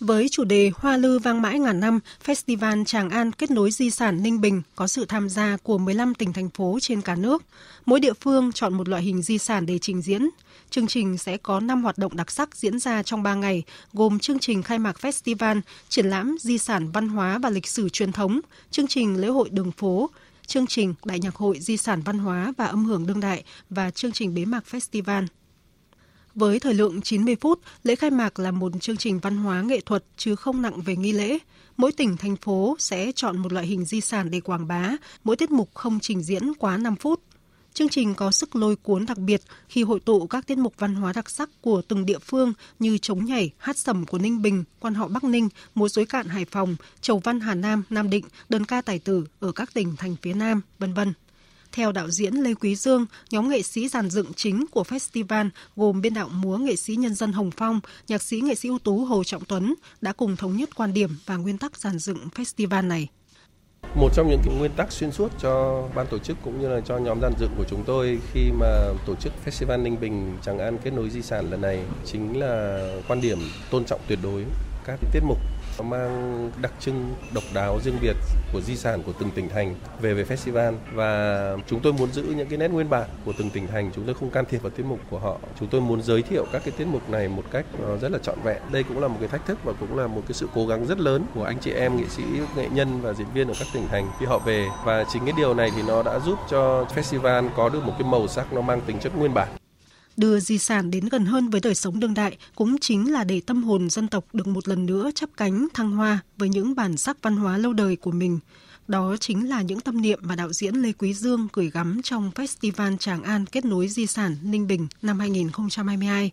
Với chủ đề Hoa lư vang mãi ngàn năm, Festival Tràng An kết nối di sản Ninh Bình có sự tham gia của 15 tỉnh thành phố trên cả nước. Mỗi địa phương chọn một loại hình di sản để trình diễn. Chương trình sẽ có 5 hoạt động đặc sắc diễn ra trong 3 ngày, gồm chương trình khai mạc festival, triển lãm di sản văn hóa và lịch sử truyền thống, chương trình lễ hội đường phố, chương trình đại nhạc hội di sản văn hóa và âm hưởng đương đại và chương trình bế mạc festival. Với thời lượng 90 phút, lễ khai mạc là một chương trình văn hóa nghệ thuật chứ không nặng về nghi lễ. Mỗi tỉnh, thành phố sẽ chọn một loại hình di sản để quảng bá, mỗi tiết mục không trình diễn quá 5 phút. Chương trình có sức lôi cuốn đặc biệt khi hội tụ các tiết mục văn hóa đặc sắc của từng địa phương như chống nhảy, hát sẩm của Ninh Bình, quan họ Bắc Ninh, múa dối cạn Hải Phòng, chầu văn Hà Nam, Nam Định, đơn ca tài tử ở các tỉnh thành phía Nam, vân vân. Theo đạo diễn Lê Quý Dương, nhóm nghệ sĩ giàn dựng chính của festival gồm biên đạo múa nghệ sĩ nhân dân Hồng Phong, nhạc sĩ nghệ sĩ ưu tú Hồ Trọng Tuấn đã cùng thống nhất quan điểm và nguyên tắc giàn dựng festival này. Một trong những cái nguyên tắc xuyên suốt cho ban tổ chức cũng như là cho nhóm giàn dựng của chúng tôi khi mà tổ chức Festival Ninh Bình Tràng An kết nối di sản lần này chính là quan điểm tôn trọng tuyệt đối các cái tiết mục nó mang đặc trưng độc đáo riêng biệt của di sản của từng tỉnh thành về về festival. Và chúng tôi muốn giữ những cái nét nguyên bản của từng tỉnh thành, chúng tôi không can thiệp vào tiết mục của họ. Chúng tôi muốn giới thiệu các cái tiết mục này một cách ờ, rất là trọn vẹn. Đây cũng là một cái thách thức và cũng là một cái sự cố gắng rất lớn của anh chị em, nghệ sĩ, nghệ nhân và diễn viên ở các tỉnh thành khi họ về. Và chính cái điều này thì nó đã giúp cho festival có được một cái màu sắc nó mang tính chất nguyên bản đưa di sản đến gần hơn với đời sống đương đại cũng chính là để tâm hồn dân tộc được một lần nữa chắp cánh, thăng hoa với những bản sắc văn hóa lâu đời của mình. Đó chính là những tâm niệm mà đạo diễn Lê Quý Dương gửi gắm trong Festival Tràng An kết nối di sản Ninh Bình năm 2022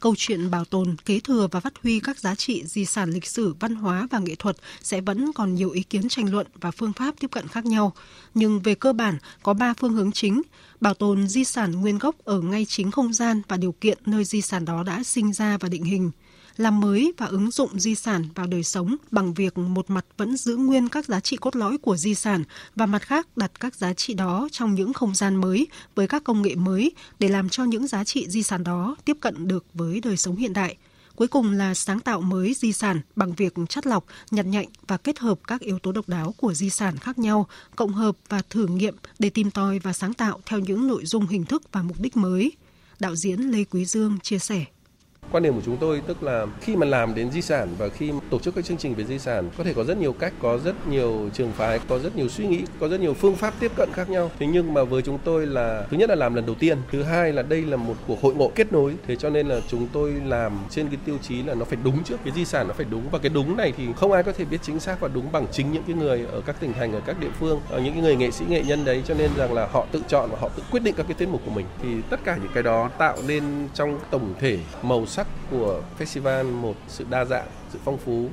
câu chuyện bảo tồn, kế thừa và phát huy các giá trị di sản lịch sử, văn hóa và nghệ thuật sẽ vẫn còn nhiều ý kiến tranh luận và phương pháp tiếp cận khác nhau. Nhưng về cơ bản, có ba phương hướng chính. Bảo tồn di sản nguyên gốc ở ngay chính không gian và điều kiện nơi di sản đó đã sinh ra và định hình – làm mới và ứng dụng di sản vào đời sống bằng việc một mặt vẫn giữ nguyên các giá trị cốt lõi của di sản và mặt khác đặt các giá trị đó trong những không gian mới với các công nghệ mới để làm cho những giá trị di sản đó tiếp cận được với đời sống hiện đại. Cuối cùng là sáng tạo mới di sản bằng việc chắt lọc, nhặt nhạnh và kết hợp các yếu tố độc đáo của di sản khác nhau, cộng hợp và thử nghiệm để tìm tòi và sáng tạo theo những nội dung hình thức và mục đích mới. Đạo diễn Lê Quý Dương chia sẻ. Quan điểm của chúng tôi tức là khi mà làm đến di sản và khi tổ chức các chương trình về di sản có thể có rất nhiều cách, có rất nhiều trường phái, có rất nhiều suy nghĩ, có rất nhiều phương pháp tiếp cận khác nhau. Thế nhưng mà với chúng tôi là thứ nhất là làm lần đầu tiên, thứ hai là đây là một cuộc hội ngộ kết nối. Thế cho nên là chúng tôi làm trên cái tiêu chí là nó phải đúng trước cái di sản nó phải đúng và cái đúng này thì không ai có thể biết chính xác và đúng bằng chính những cái người ở các tỉnh thành ở các địa phương, ở những cái người nghệ sĩ nghệ nhân đấy cho nên rằng là họ tự chọn và họ tự quyết định các cái tiết mục của mình. Thì tất cả những cái đó tạo nên trong tổng thể màu sắc sắc của festival một sự đa dạng, sự phong phú.